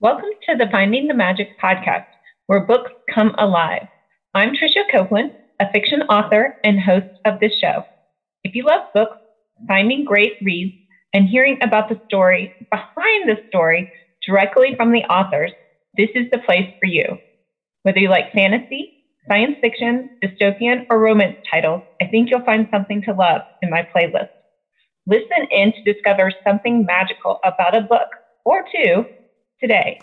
Welcome to the Finding the Magic podcast, where books come alive. I'm Tricia Copeland, a fiction author and host of this show. If you love books, finding great reads, and hearing about the story behind the story directly from the authors, this is the place for you. Whether you like fantasy, science fiction, dystopian, or romance titles, I think you'll find something to love in my playlist. Listen in to discover something magical about a book or two today.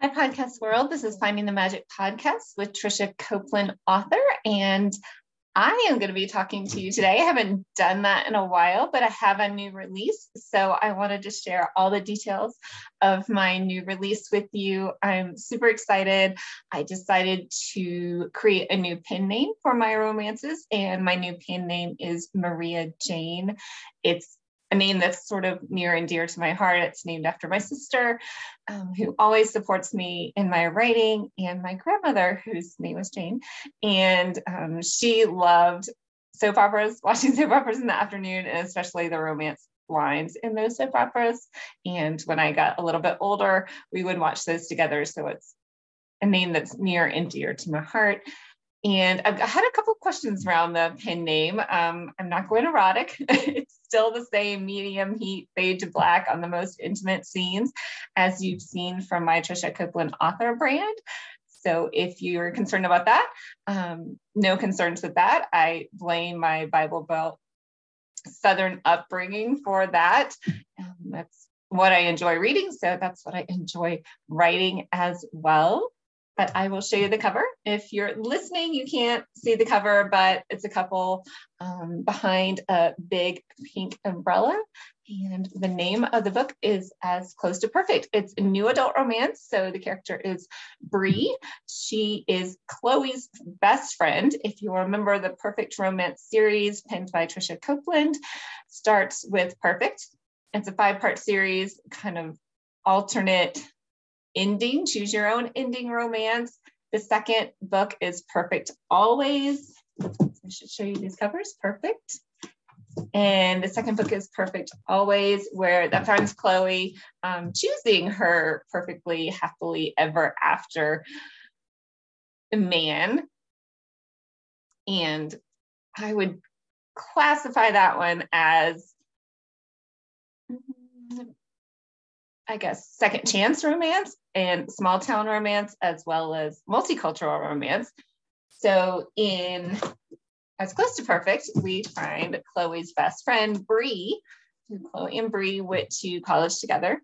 Hi, Podcast World. This is Finding the Magic Podcast with Tricia Copeland, author, and I am going to be talking to you today. I haven't done that in a while, but I have a new release. So I wanted to share all the details of my new release with you. I'm super excited. I decided to create a new pen name for my romances, and my new pen name is Maria Jane. It's a name that's sort of near and dear to my heart. It's named after my sister, um, who always supports me in my writing, and my grandmother, whose name was Jane. And um, she loved soap operas, watching soap operas in the afternoon, and especially the romance lines in those soap operas. And when I got a little bit older, we would watch those together. So it's a name that's near and dear to my heart. And I've had a couple questions around the pen name. Um, I'm not going erotic. it's still the same medium heat fade to black on the most intimate scenes as you've seen from my Tricia Copeland author brand. So if you're concerned about that, um, no concerns with that. I blame my Bible Belt Southern upbringing for that. Um, that's what I enjoy reading. So that's what I enjoy writing as well but I will show you the cover. If you're listening, you can't see the cover, but it's a couple um, behind a big pink umbrella. And the name of the book is As Close to Perfect. It's a new adult romance. So the character is Bree. She is Chloe's best friend. If you remember the Perfect Romance series penned by Tricia Copeland, starts with Perfect. It's a five part series, kind of alternate ending, choose your own ending romance. The second book is Perfect Always. I should show you these covers. Perfect. And the second book is Perfect Always, where that finds Chloe um, choosing her perfectly happily ever after man. And I would classify that one as I guess, second chance romance and small town romance, as well as multicultural romance. So, in As Close to Perfect, we find Chloe's best friend, Bree. Chloe and Bree went to college together.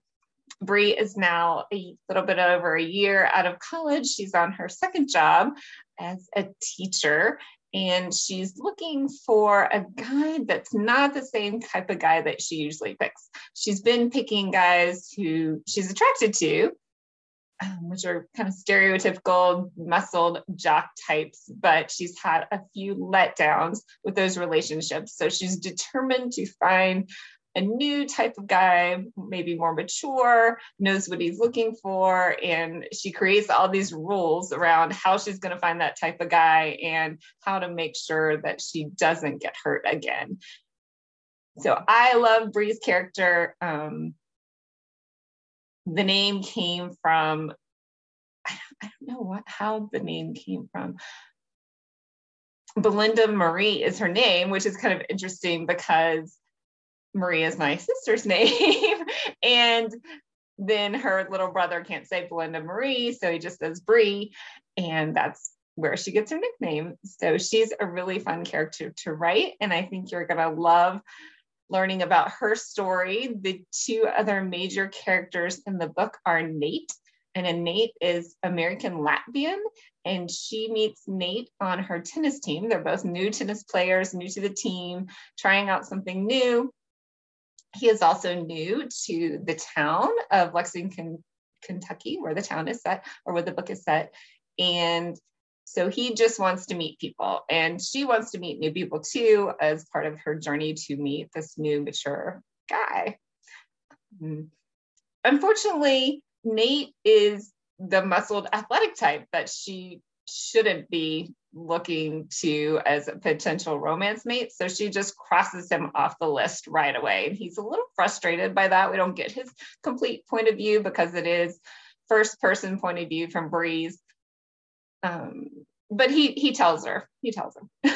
Bree is now a little bit over a year out of college. She's on her second job as a teacher and she's looking for a guy that's not the same type of guy that she usually picks. She's been picking guys who she's attracted to, um, which are kind of stereotypical muscled jock types, but she's had a few letdowns with those relationships. So she's determined to find a new type of guy, maybe more mature, knows what he's looking for. And she creates all these rules around how she's going to find that type of guy and how to make sure that she doesn't get hurt again. So I love Bree's character. Um, the name came from, I don't know what how the name came from. Belinda Marie is her name, which is kind of interesting because Marie is my sister's name. and then her little brother can't say Belinda Marie, so he just says Bree. And that's where she gets her nickname. So she's a really fun character to write. And I think you're going to love learning about her story. The two other major characters in the book are Nate. And Nate is American Latvian, and she meets Nate on her tennis team. They're both new tennis players, new to the team, trying out something new. He is also new to the town of Lexington, Kentucky, where the town is set or where the book is set. And so he just wants to meet people, and she wants to meet new people too, as part of her journey to meet this new mature guy. Hmm. Unfortunately, Nate is the muscled athletic type that she shouldn't be looking to as a potential romance mate. So she just crosses him off the list right away. And he's a little frustrated by that. We don't get his complete point of view because it is first person point of view from Bree's. Um, but he he tells her, he tells her.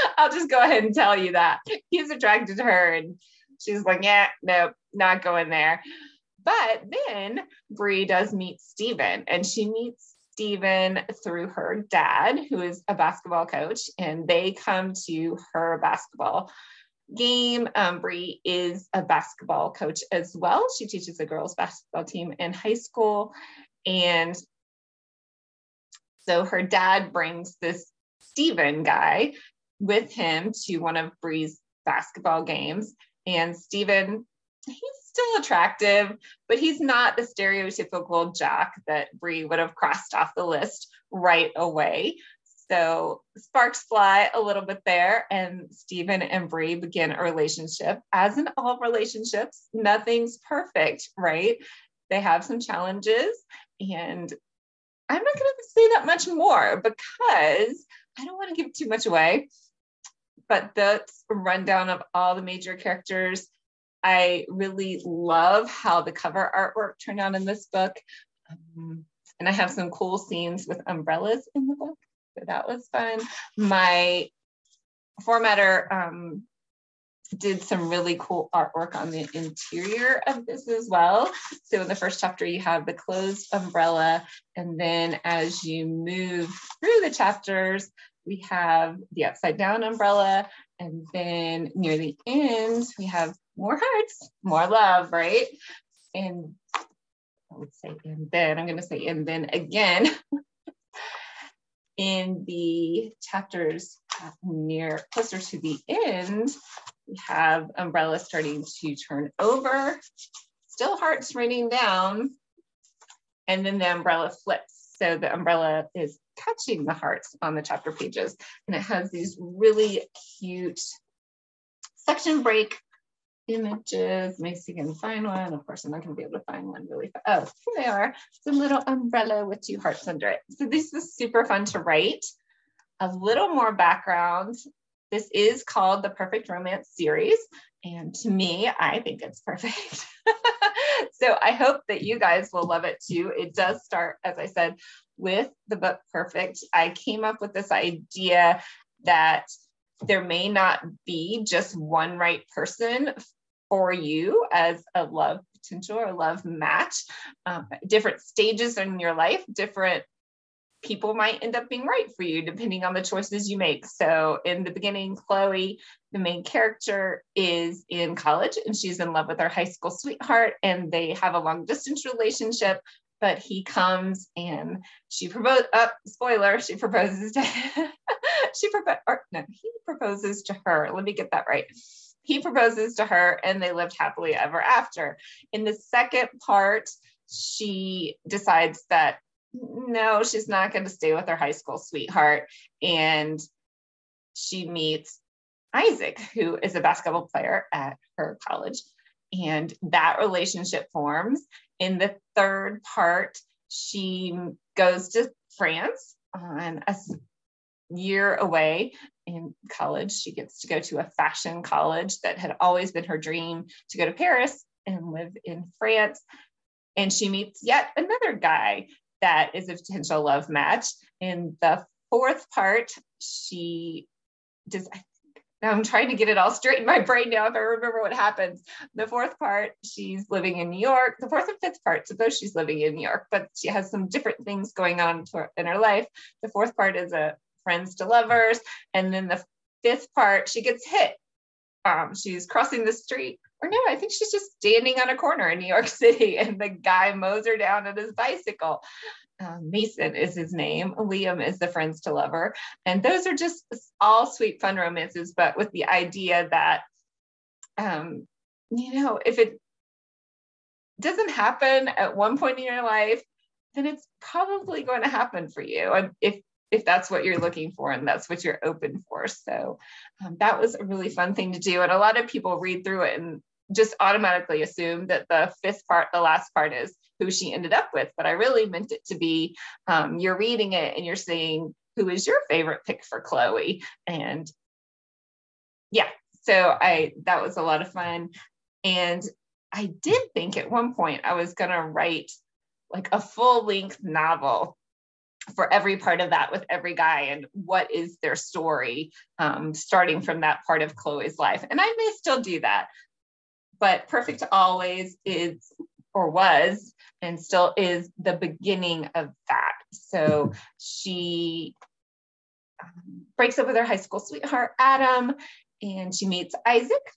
I'll just go ahead and tell you that. He's attracted to her and she's like, yeah, nope, not going there. But then Bree does meet Steven and she meets Steven through her dad, who is a basketball coach, and they come to her basketball game. Um, Bree is a basketball coach as well. She teaches a girls basketball team in high school. And so her dad brings this Steven guy with him to one of Bree's basketball games. And Steven, he's still attractive, but he's not the stereotypical jock that Bree would have crossed off the list right away. So sparks fly a little bit there, and Steven and Bree begin a relationship. As in all relationships, nothing's perfect, right? They have some challenges, and I'm not going to say that much more because I don't want to give too much away. But that's a rundown of all the major characters I really love how the cover artwork turned out in this book. Um, and I have some cool scenes with umbrellas in the book. So that was fun. My formatter um, did some really cool artwork on the interior of this as well. So in the first chapter, you have the closed umbrella. And then as you move through the chapters, we have the upside down umbrella. And then near the end, we have more hearts, more love, right? And I would say, and then I'm going to say, and then again, in the chapters uh, near closer to the end, we have umbrella starting to turn over, still hearts raining down, and then the umbrella flips. So the umbrella is catching the hearts on the chapter pages, and it has these really cute section break images. If I can find one. Of course, I'm not to be able to find one really fast. Oh, here they are. It's a little umbrella with two hearts under it. So this is super fun to write. A little more background. This is called the Perfect Romance series. And to me, I think it's perfect. so I hope that you guys will love it too. It does start, as I said, with the book Perfect. I came up with this idea that there may not be just one right person for you as a love potential or love match. Um, different stages in your life, different people might end up being right for you depending on the choices you make. So, in the beginning, Chloe, the main character, is in college and she's in love with her high school sweetheart, and they have a long distance relationship. But he comes and she proposes. Up, uh, spoiler, she proposes to she proposes. No, he proposes to her. Let me get that right he proposes to her and they lived happily ever after. In the second part, she decides that no, she's not going to stay with her high school sweetheart. And she meets Isaac, who is a basketball player at her college. And that relationship forms. In the third part, she goes to France on a year away in college. She gets to go to a fashion college that had always been her dream to go to Paris and live in France. And she meets yet another guy that is a potential love match. In the fourth part, she does. I'm trying to get it all straight in my brain now if I remember what happens. The fourth part, she's living in New York. The fourth and fifth part, suppose she's living in New York, but she has some different things going on in her life. The fourth part is a friends to lovers. And then the fifth part, she gets hit. Um, she's crossing the street, or no, I think she's just standing on a corner in New York City, and the guy mows her down on his bicycle. Um, Mason is his name. Liam is the friends to lover. And those are just all sweet, fun romances, but with the idea that, um, you know, if it doesn't happen at one point in your life, then it's probably going to happen for you. And if if that's what you're looking for and that's what you're open for. So um, that was a really fun thing to do. And a lot of people read through it and just automatically assume that the fifth part, the last part, is who she ended up with. But I really meant it to be um, you're reading it and you're seeing who is your favorite pick for Chloe? And yeah, so I that was a lot of fun. And I did think at one point I was going to write like a full length novel for every part of that with every guy and what is their story um, starting from that part of chloe's life. And i may still do that but perfect always is or was and still is the beginning of that. So she um, breaks up with her high school sweetheart adam and she meets isaac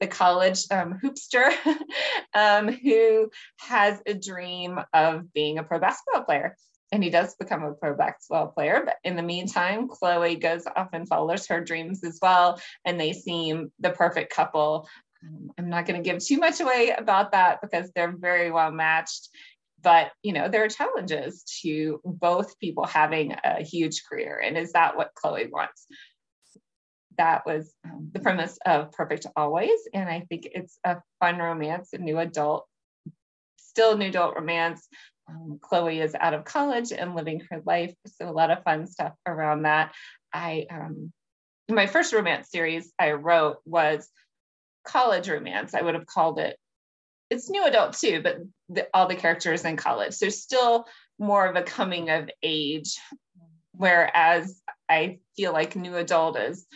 the college um, hoopster um, who has a dream of being a pro basketball player and he does become a pro basketball player. But in the meantime, Chloe goes off and follows her dreams as well, and they seem the perfect couple. Um, I'm not going to give too much away about that because they're very well matched. But you know, there are challenges to both people having a huge career, and is that what Chloe wants? That was um, the premise of Perfect Always, and I think it's a fun romance, a new adult, still new adult romance um, Chloe is out of college and living her life. So a lot of fun stuff around that. I um, my first romance series I wrote was college romance. I would have called it. It's new adult too, but the, all the characters in college. So still more of a coming of age. Whereas I feel like new adult is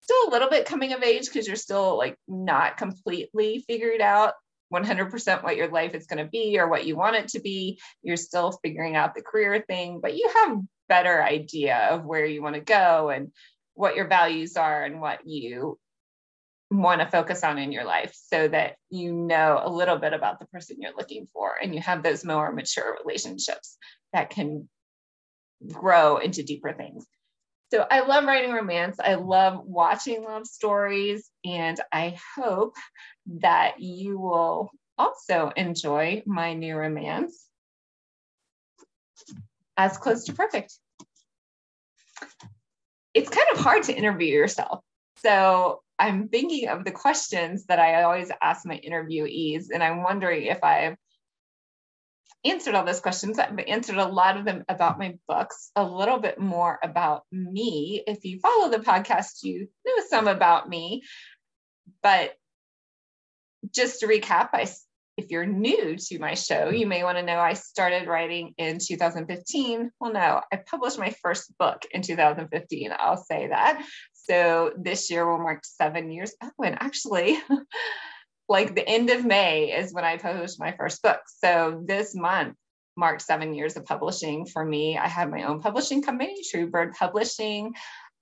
still a little bit coming of age because you're still like not completely figured out 100% what your life is going to be or what you want it to be. You're still figuring out the career thing, but you have better idea of where you want to go and what your values are and what you want to focus on in your life so that you know a little bit about the person you're looking for and you have those more mature relationships that can grow into deeper things. So I love writing romance. I love watching love stories. And I hope that you will also enjoy my new romance, As Close to Perfect. It's kind of hard to interview yourself. So I'm thinking of the questions that I always ask my interviewees, and I'm wondering if I've answered all those questions. I've answered a lot of them about my books, a little bit more about me. If you follow the podcast, you know some about me. But just to recap, I, if you're new to my show, you may want to know I started writing in 2015. Well, no, I published my first book in 2015. I'll say that. So this year will mark seven years. Oh, and actually, like the end of May is when I published my first book. So this month marked seven years of publishing for me. I had my own publishing company, Truebird Publishing.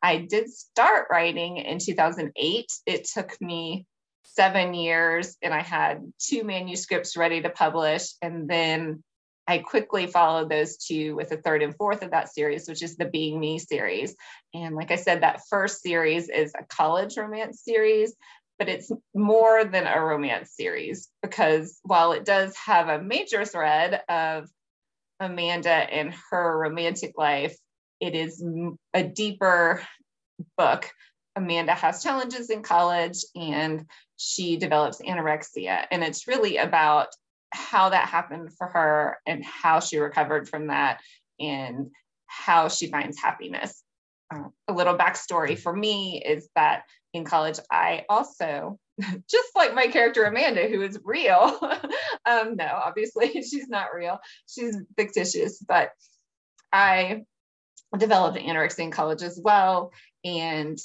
I did start writing in 2008. It took me seven years and I had two manuscripts ready to publish. And then I quickly followed those two with the third and fourth of that series, which is the Being Me series. And like I said, that first series is a college romance series but it's more than a romance series because while it does have a major thread of Amanda and her romantic life, it is a deeper book. Amanda has challenges in college and she develops anorexia. And it's really about how that happened for her and how she recovered from that and how she finds happiness. Uh, a little backstory for me is that in college, I also, just like my character Amanda, who is real, um, no, obviously she's not real, she's fictitious, but I developed anorexia in college as well. And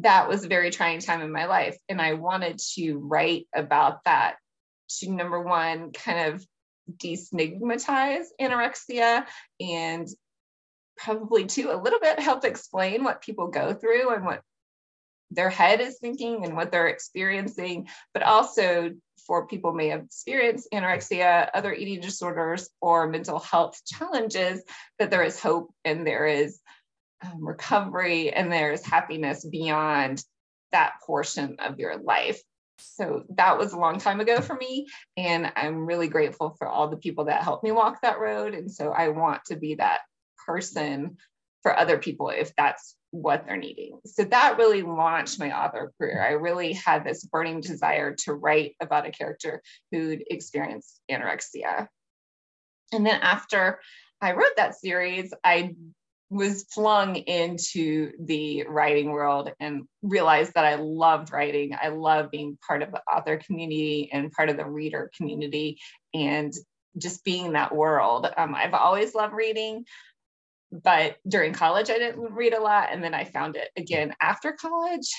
that was a very trying time in my life. And I wanted to write about that to number one, kind of destigmatize anorexia and probably too a little bit help explain what people go through and what their head is thinking and what they're experiencing, but also for people may have experienced anorexia, other eating disorders, or mental health challenges, that there is hope and there is um, recovery and there's happiness beyond that portion of your life. So that was a long time ago for me. And I'm really grateful for all the people that helped me walk that road. And so I want to be that person for other people if that's what they're needing. So that really launched my author career. I really had this burning desire to write about a character who'd experienced anorexia. And then after I wrote that series, I was flung into the writing world and realized that I loved writing. I love being part of the author community and part of the reader community and just being in that world. Um, I've always loved reading, but during college I didn't read a lot. And then I found it again after college.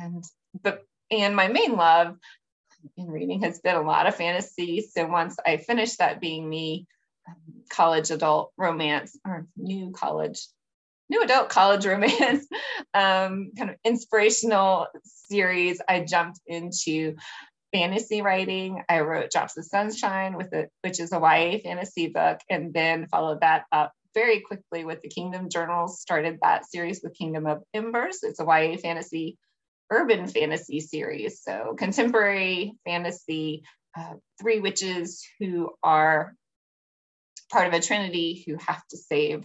And but and my main love in reading has been a lot of fantasy. So once I finished that being me, college adult romance or new college new adult college romance um, kind of inspirational series i jumped into fantasy writing i wrote drops of sunshine with it which is a ya fantasy book and then followed that up very quickly with the kingdom journals started that series with kingdom of embers. It's a ya fantasy urban fantasy series. So contemporary fantasy uh, three witches who are part of a trinity who have to save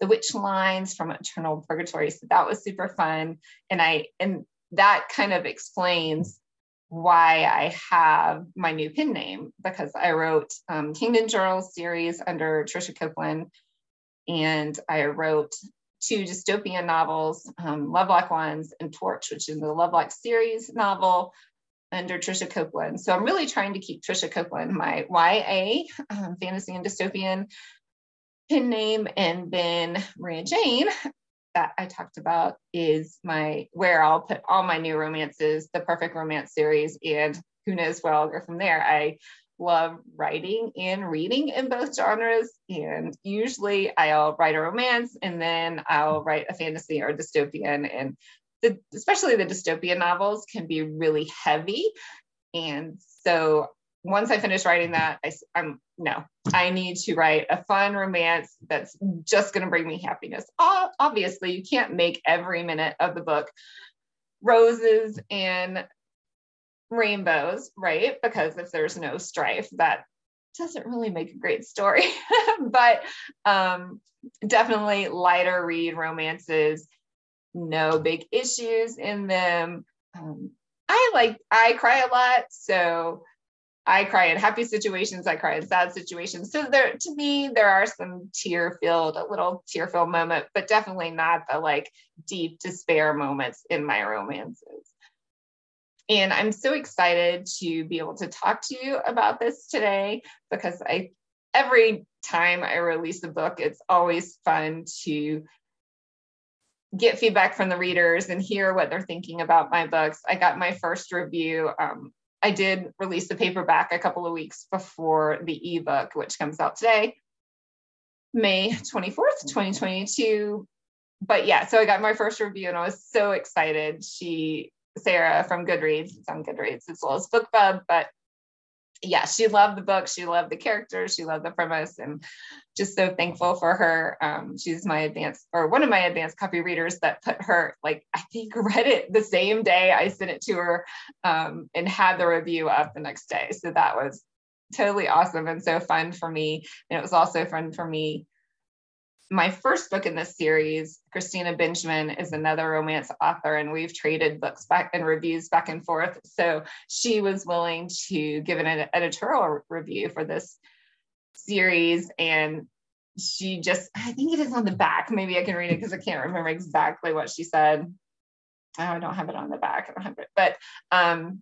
the witch lines from eternal purgatory. So that was super fun. And i and that kind of explains why i have my new pin name because i wrote um, kingdom journals series under Tricia Copeland and i wrote two dystopian novels um, lovelock ones and torch which is the lovelock series novel under Tricia Copeland. So I'm really trying to keep Tricia Copeland, my YA um, fantasy and dystopian pen name. And then Maria Jane, that I talked about, is my where I'll put all my new romances, the perfect romance series, and who knows where I'll go from there. I love writing and reading in both genres. And usually I'll write a romance and then I'll write a fantasy or dystopian. And the, especially the dystopian novels can be really heavy. And so once I finish writing that, I, am no, I need to write a fun romance that's just going to bring me happiness. Obviously, you can't make every minute of the book roses and rainbows, right? Because if there's no strife, that doesn't really make a great story. but um, definitely lighter read romances no big issues in them. Um, I like, I cry a lot. So I cry in happy situations, I cry in sad situations. So there, to me, there are some tear filled, a little tear filled moment, but definitely not the like deep despair moments in my romances. And I'm so excited to be able to talk to you about this today because I, every time I release a book, it's always fun to get feedback from the readers and hear what they're thinking about my books. I got my first review. Um, I did release the paperback a couple of weeks before the ebook, which comes out today, May 24th, 2022. But yeah, so I got my first review and I was so excited. She, Sarah from Goodreads, it's on Goodreads as well as BookBub, but yeah, she loved the book. She loved the characters. She loved the premise, and just so thankful for her. Um, she's my advanced or one of my advanced copy readers that put her like I think read it the same day I sent it to her, um, and had the review up the next day. So that was totally awesome and so fun for me. And it was also fun for me my first book in this series, Christina Benjamin, is another romance author, and we've traded books back and reviews back and forth. So she was willing to give an editorial review for this series. And she just, I think it is on the back. Maybe I can read it because I can't remember exactly what she said. Oh, I don't have it on the back. I don't have it, but um,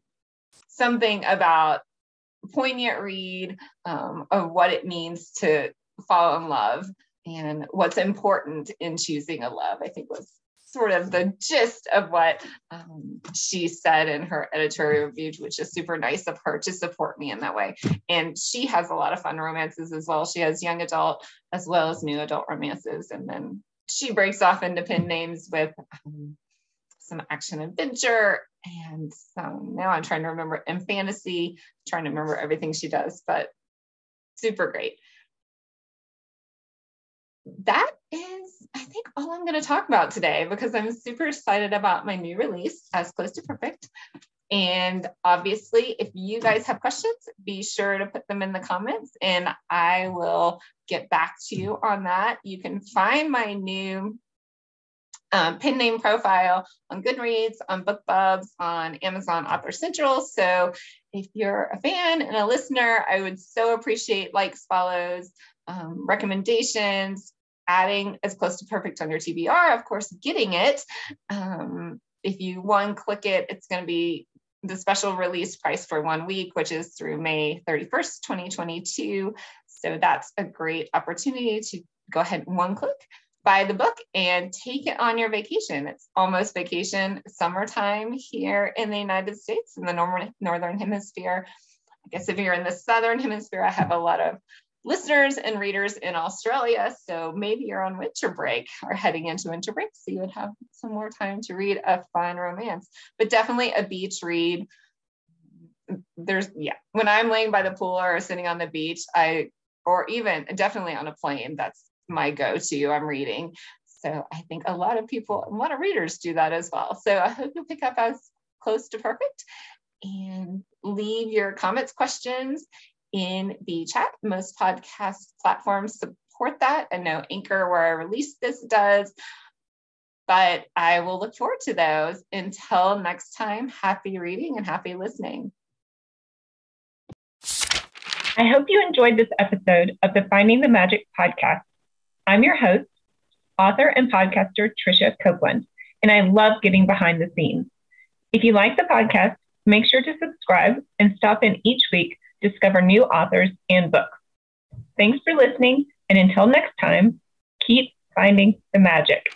something about poignant read um, of what it means to fall in love and what's important in choosing a love, I think was sort of the gist of what um, she said in her editorial review, which is super nice of her to support me in that way. And she has a lot of fun romances as well. She has young adult as well as new adult romances. And then she breaks off into pen names with um, some action adventure and some, now I'm trying to remember, and fantasy, trying to remember everything she does, but super great that is, I think, all I'm going to talk about today because I'm super excited about my new release, As Close to Perfect. And obviously, if you guys have questions, be sure to put them in the comments and I will get back to you on that. You can find my new um, pen name profile on Goodreads, on BookBubs, on Amazon Author Central. So if you're a fan and a listener, I would so appreciate likes, follows, um, recommendations, adding as close to perfect on your TBR, of course, getting it. Um, if you one click it, it's going to be the special release price for one week, which is through May 31st, 2022. So that's a great opportunity to go ahead and one click, buy the book, and take it on your vacation. It's almost vacation summertime here in the United States in the northern, northern hemisphere. I guess if you're in the southern hemisphere, I have a lot of listeners and readers in Australia. So maybe you're on winter break or heading into winter break. So you would have some more time to read a fun romance, but definitely a beach read. There's, yeah, when I'm laying by the pool or sitting on the beach, I, or even definitely on a plane, that's my go to. I'm reading. So I think a lot of people, a lot of readers do that as well. So I hope you'll pick up as close to perfect and leave your comments, questions, in the chat. Most podcast platforms support that. and no Anchor, where I release this, does. But I will look forward to those. Until next time, happy reading and happy listening. I hope you enjoyed this episode of the Finding the Magic podcast. I'm your host, author and podcaster Tricia Copeland, and I love getting behind the scenes. If you like the podcast, make sure to subscribe and stop in each week discover new authors and books. Thanks for listening, and until next time, keep finding the magic.